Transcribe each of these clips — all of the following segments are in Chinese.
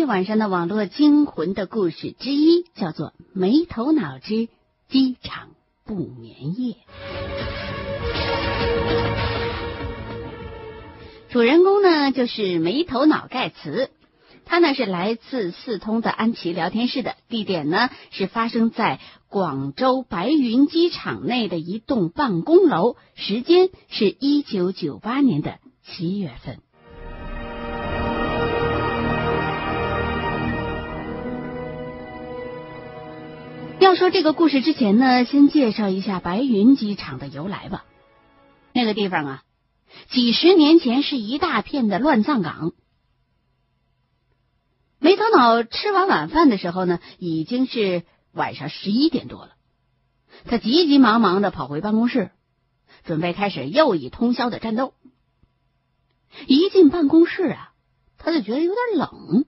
天晚上的网络惊魂的故事之一，叫做《没头脑之机场不眠夜》。主人公呢，就是没头脑盖茨，他呢是来自四通的安琪聊天室的，地点呢是发生在广州白云机场内的一栋办公楼，时间是一九九八年的七月份。要说这个故事之前呢，先介绍一下白云机场的由来吧。那个地方啊。几十年前是一大片的乱葬岗。没头脑吃完晚饭的时候呢，已经是晚上十一点多了。他急急忙忙的跑回办公室，准备开始又一通宵的战斗。一进办公室啊，他就觉得有点冷，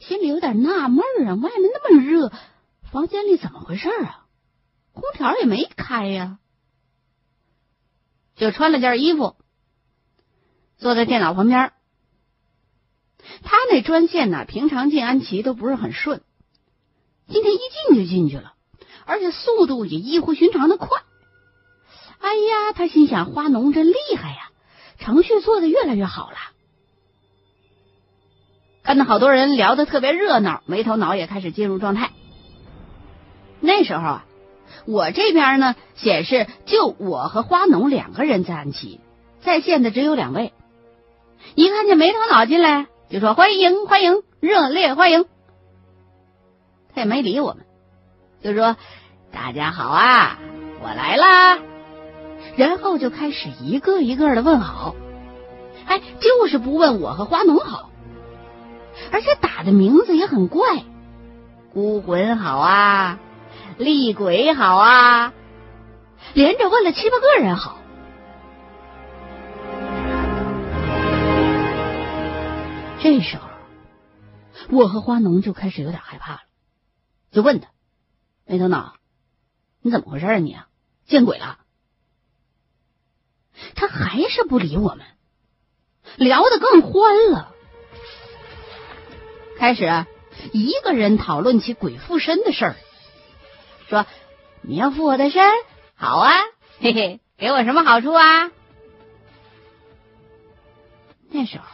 心里有点纳闷啊，外面那么热，房间里怎么回事啊？空调也没开呀。就穿了件衣服，坐在电脑旁边。他那专线呢，平常进安琪都不是很顺，今天一进就进去了，而且速度也异乎寻常的快。哎呀，他心想：花农真厉害呀，程序做的越来越好了。看到好多人聊的特别热闹，没头脑也开始进入状态。那时候啊。我这边呢显示就我和花农两个人在安琪，在线的只有两位。一看见没头脑进来，就说欢迎欢迎，热烈欢迎。他也没理我们，就说大家好啊，我来啦。然后就开始一个一个的问好，哎，就是不问我和花农好，而且打的名字也很怪，孤魂好啊。厉鬼好啊！连着问了七八个人好。这时候，我和花农就开始有点害怕了，就问他：“没头脑，你怎么回事啊？你啊，见鬼了！”他还是不理我们，聊得更欢了，开始一个人讨论起鬼附身的事儿。说你要附我的身，好啊，嘿嘿，给我什么好处啊？那时候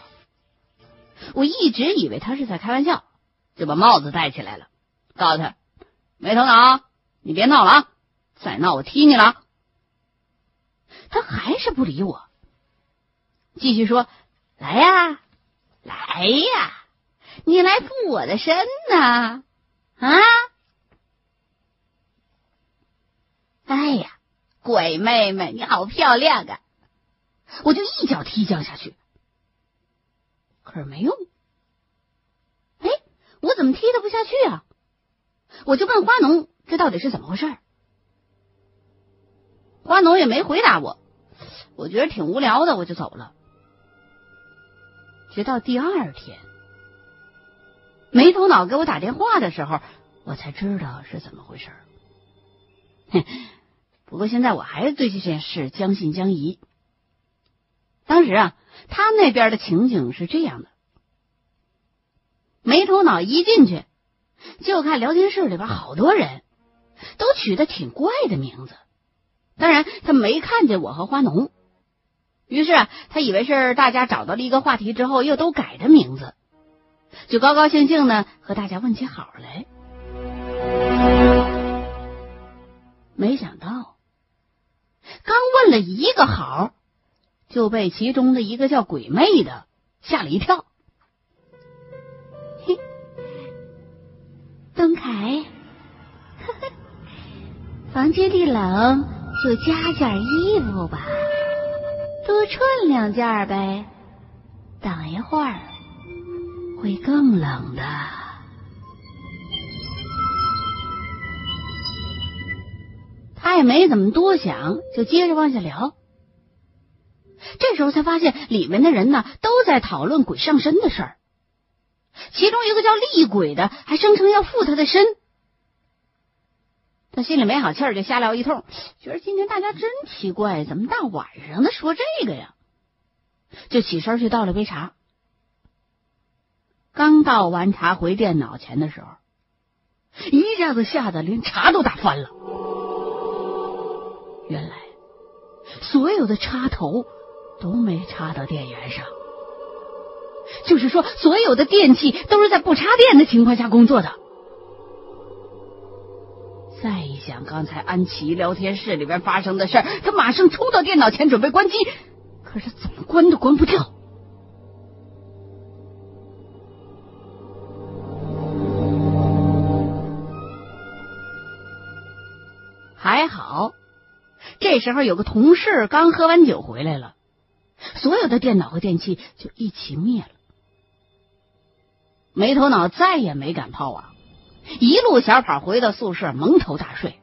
我一直以为他是在开玩笑，就把帽子戴起来了，告诉他没头脑，你别闹了啊！再闹我踢你了。他还是不理我，继续说：“来呀，来呀，你来附我的身呐，啊！”哎呀，鬼妹妹，你好漂亮啊！我就一脚踢将下去，可是没用。哎，我怎么踢他不下去啊？我就问花农，这到底是怎么回事？花农也没回答我，我觉得挺无聊的，我就走了。直到第二天，没头脑给我打电话的时候，我才知道是怎么回事。哼。不过现在我还是对这件事将信将疑。当时啊，他那边的情景是这样的：没头脑一进去，就看聊天室里边好多人都取的挺怪的名字。当然，他没看见我和花农，于是他以为是大家找到了一个话题之后又都改的名字，就高高兴兴的和大家问起好来。了一个好，就被其中的一个叫鬼魅的吓了一跳。嘿，东凯，房间里冷，就加件衣服吧，多穿两件呗。等一会儿会更冷的。他也没怎么多想，就接着往下聊。这时候才发现，里面的人呢都在讨论鬼上身的事儿。其中一个叫厉鬼的，还声称要附他的身。他心里没好气儿，就瞎聊一通，觉得今天大家真奇怪，怎么大晚上的说这个呀？就起身去倒了杯茶。刚倒完茶回电脑前的时候，一下子吓得连茶都打翻了。原来所有的插头都没插到电源上，就是说，所有的电器都是在不插电的情况下工作的。再一想刚才安琪聊天室里边发生的事儿，他马上冲到电脑前准备关机，可是怎么关都关不掉。还好，这时候有个同事刚喝完酒回来了，所有的电脑和电器就一起灭了。没头脑再也没敢泡网。一路小跑回到宿舍，蒙头大睡，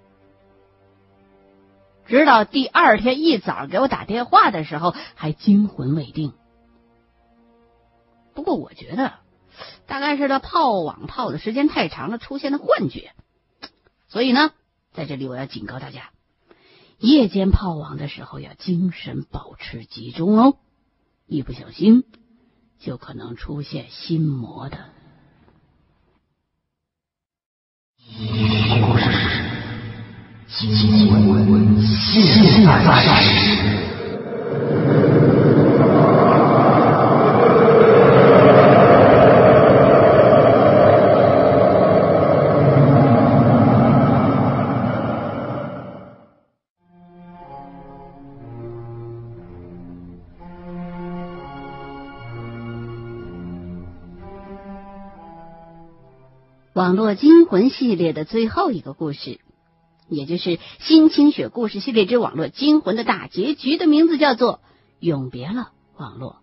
直到第二天一早给我打电话的时候，还惊魂未定。不过我觉得，大概是他泡网泡的时间太长了，出现了幻觉。所以呢，在这里我要警告大家，夜间泡网的时候要精神保持集中哦，一不小心就可能出现心魔的。惊魂系列的最后一个故事，也就是《新清雪故事系列之网络惊魂》的大结局的名字叫做《永别了网络》。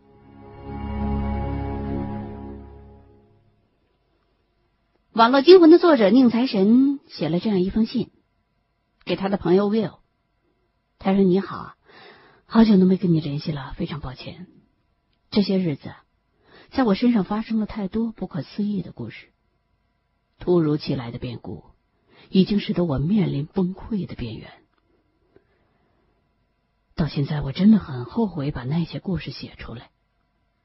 网络惊魂的作者宁财神写了这样一封信给他的朋友 Will，他说：“你好，好久都没跟你联系了，非常抱歉。这些日子，在我身上发生了太多不可思议的故事。”突如其来的变故，已经使得我面临崩溃的边缘。到现在，我真的很后悔把那些故事写出来，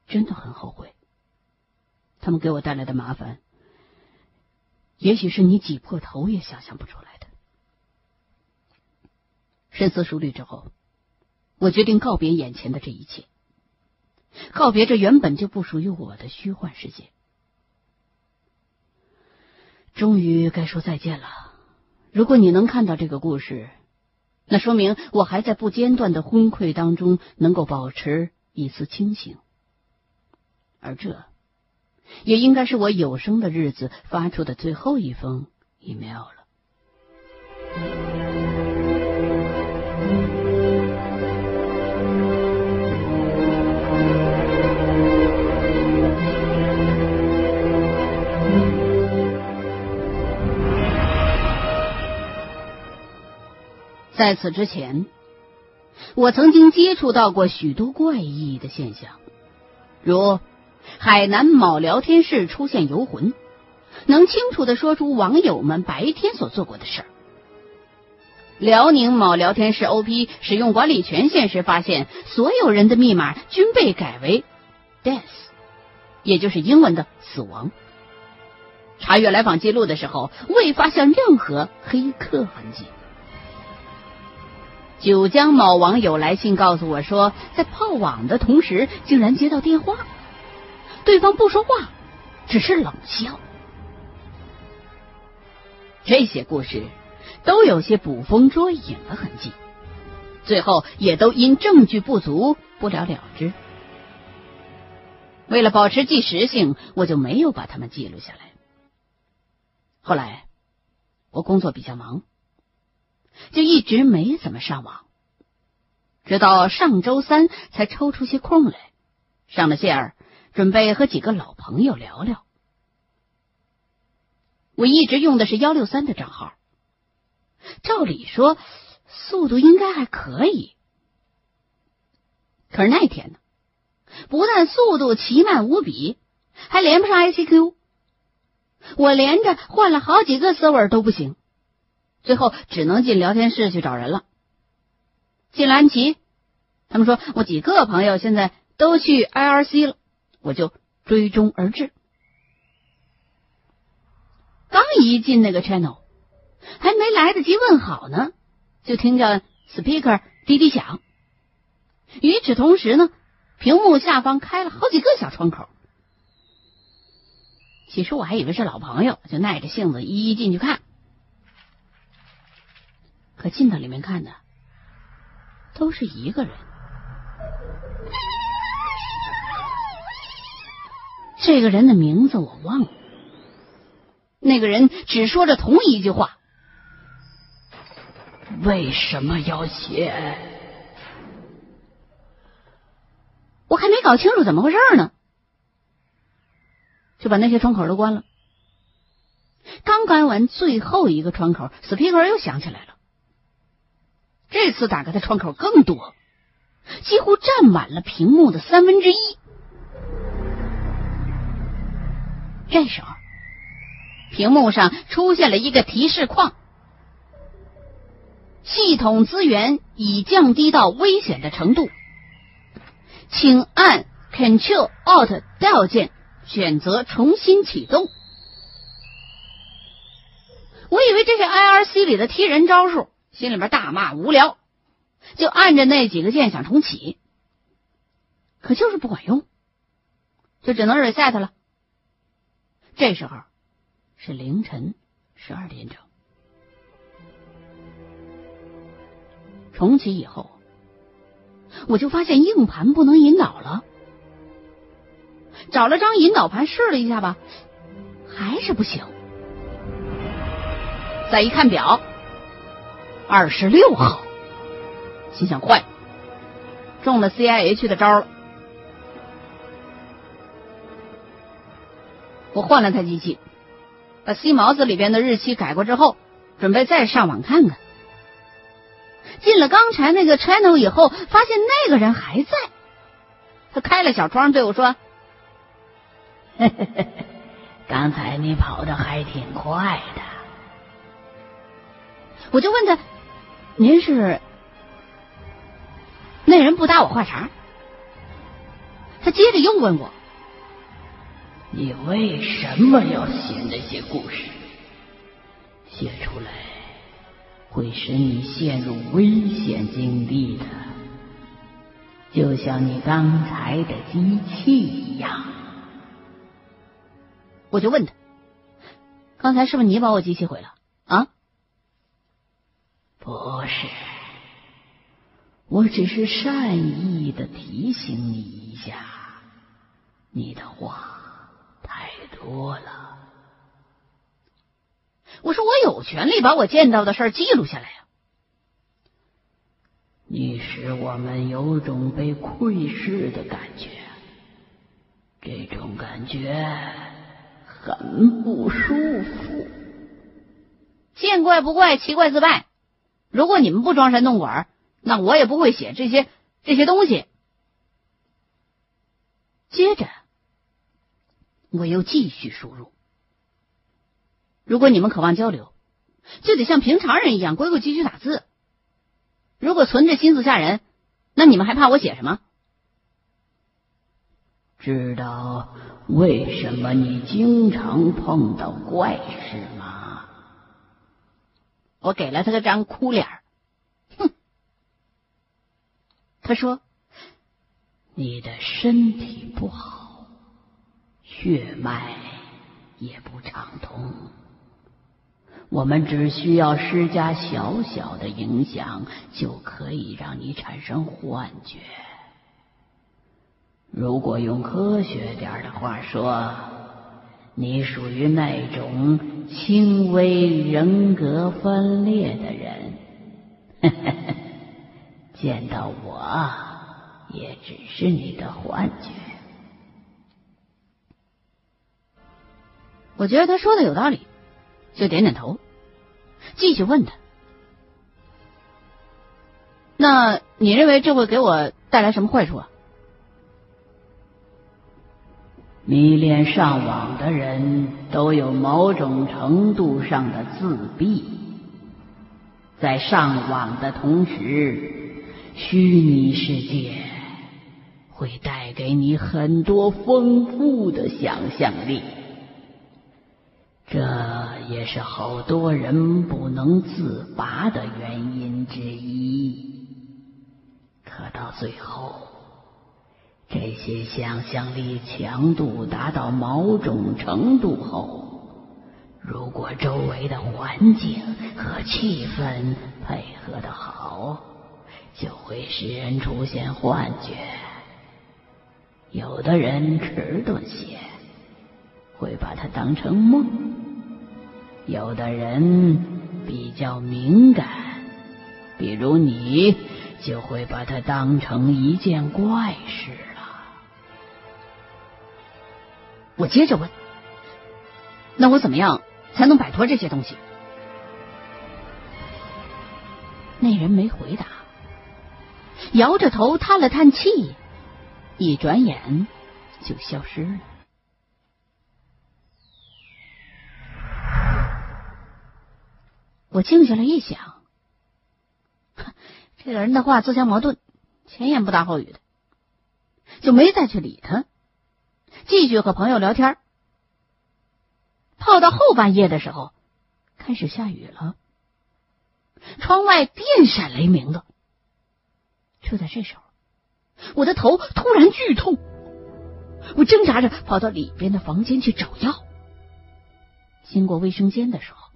真的很后悔。他们给我带来的麻烦，也许是你挤破头也想象不出来的。深思熟虑之后，我决定告别眼前的这一切，告别这原本就不属于我的虚幻世界。终于该说再见了。如果你能看到这个故事，那说明我还在不间断的昏聩当中能够保持一丝清醒，而这也应该是我有生的日子发出的最后一封 email 了。在此之前，我曾经接触到过许多怪异的现象，如海南某聊天室出现游魂，能清楚的说出网友们白天所做过的事儿；辽宁某聊天室 OP 使用管理权限时，发现所有人的密码均被改为 death，也就是英文的死亡。查阅来访记录的时候，未发现任何黑客痕迹。九江某网友来信告诉我说，在泡网的同时，竟然接到电话，对方不说话，只是冷笑。这些故事都有些捕风捉影的痕迹，最后也都因证据不足不了了之。为了保持即时性，我就没有把他们记录下来。后来我工作比较忙。就一直没怎么上网，直到上周三才抽出些空来上了线儿，准备和几个老朋友聊聊。我一直用的是幺六三的账号，照理说速度应该还可以，可是那天呢，不但速度奇慢无比，还连不上 ICQ，我连着换了好几个 server 都不行。最后只能进聊天室去找人了。进了安琪，他们说我几个朋友现在都去 IRC 了，我就追踪而至。刚一进那个 channel，还没来得及问好呢，就听见 speaker 滴滴响。与此同时呢，屏幕下方开了好几个小窗口。起初我还以为是老朋友，就耐着性子一一进去看。可进到里面看的都是一个人，这个人的名字我忘了。那个人只说着同一句话：“为什么要写？”我还没搞清楚怎么回事呢。就把那些窗口都关了。刚关完最后一个窗口，speaker 又响起来了。这次打开的窗口更多，几乎占满了屏幕的三分之一。这时候，屏幕上出现了一个提示框：系统资源已降低到危险的程度，请按 Ctrl Alt Del 键。选择重新启动。我以为这是 IRC 里的踢人招数，心里边大骂无聊，就按着那几个键想重启，可就是不管用，就只能 reset 了。这时候是凌晨十二点整，重启以后，我就发现硬盘不能引导了。找了张引导盘试了一下吧，还是不行。再一看表，二十六号，心想坏，中了 C I H 的招了。我换了台机器，把 C 毛子里边的日期改过之后，准备再上网看看。进了刚才那个 channel 以后，发现那个人还在，他开了小窗对我说。嘿嘿嘿嘿，刚才你跑的还挺快的，我就问他：“您是？”那人不搭我话茬，他接着又问我：“你为什么要写那些故事？写出来会使你陷入危险境地的，就像你刚才的机器一样。”我就问他：“刚才是不是你把我机器毁了？”不是，我只是善意的提醒你一下。你的话太多了。我说我有权利把我见到的事记录下来呀。你使我们有种被窥视的感觉，这种感觉。很不舒服，见怪不怪，奇怪自败。如果你们不装神弄鬼，那我也不会写这些这些东西。接着，我又继续输入。如果你们渴望交流，就得像平常人一样规规矩矩打字。如果存着心思吓人，那你们还怕我写什么？知道为什么你经常碰到怪事吗？我给了他个张哭脸哼。他说：“你的身体不好，血脉也不畅通。我们只需要施加小小的影响，就可以让你产生幻觉。”如果用科学点的话说，你属于那种轻微人格分裂的人，见到我也只是你的幻觉。我觉得他说的有道理，就点点头，继续问他：“那你认为这会给我带来什么坏处啊？”迷恋上网的人都有某种程度上的自闭，在上网的同时，虚拟世界会带给你很多丰富的想象力，这也是好多人不能自拔的原因之一。可到最后，这些想象力强度达到某种程度后，如果周围的环境和气氛配合的好，就会使人出现幻觉。有的人迟钝些，会把它当成梦；有的人比较敏感，比如你，就会把它当成一件怪事我接着问：“那我怎么样才能摆脱这些东西？”那人没回答，摇着头叹了叹气。一转眼就消失了。我静下来一想，这个人的话自相矛盾，前言不搭后语的，就没再去理他，继续和朋友聊天。泡到后半夜的时候，开始下雨了，窗外电闪雷鸣的。就在这时候。我的头突然剧痛，我挣扎着跑到里边的房间去找药。经过卫生间的时候，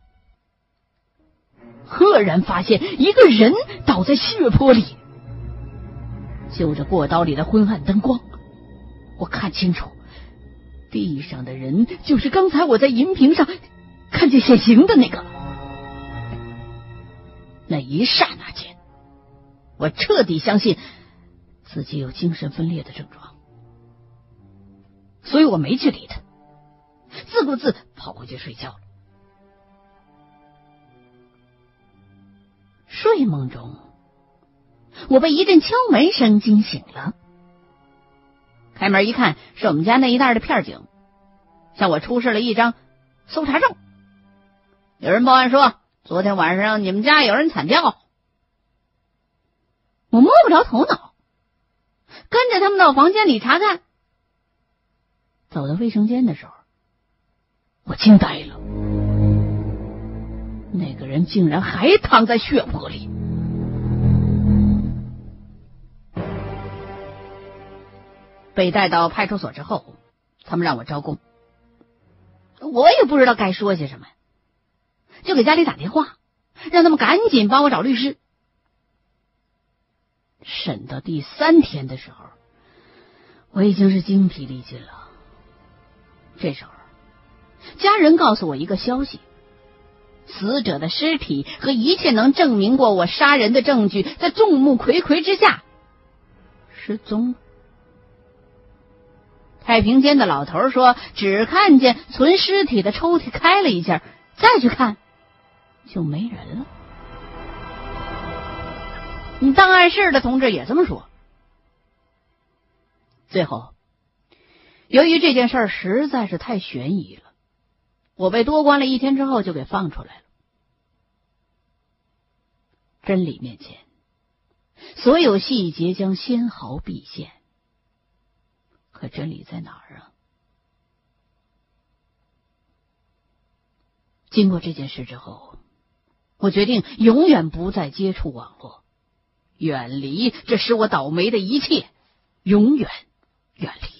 赫然发现一个人倒在血泊里。就着过道里的昏暗灯光，我看清楚，地上的人就是刚才我在银屏上看见显形的那个。那一刹那间，我彻底相信。自己有精神分裂的症状，所以我没去理他，自顾自跑回去睡觉了。睡梦中，我被一阵敲门声惊醒了。开门一看，是我们家那一带的片警，向我出示了一张搜查证。有人报案说，昨天晚上你们家有人惨叫。我摸不着头脑。跟着他们到房间里查看，走到卫生间的时候，我惊呆了。那个人竟然还躺在血泊里。被带到派出所之后，他们让我招供，我也不知道该说些什么，就给家里打电话，让他们赶紧帮我找律师。审到第三天的时候，我已经是精疲力尽了。这时候，家人告诉我一个消息：死者的尸体和一切能证明过我杀人的证据，在众目睽睽之下失踪了。太平间的老头说，只看见存尸体的抽屉开了一下，再去看就没人了。你档案室的同志也这么说。最后，由于这件事实在是太悬疑了，我被多关了一天之后就给放出来了。真理面前，所有细节将纤毫毕现。可真理在哪儿啊？经过这件事之后，我决定永远不再接触网络。远离这使我倒霉的一切，永远远离。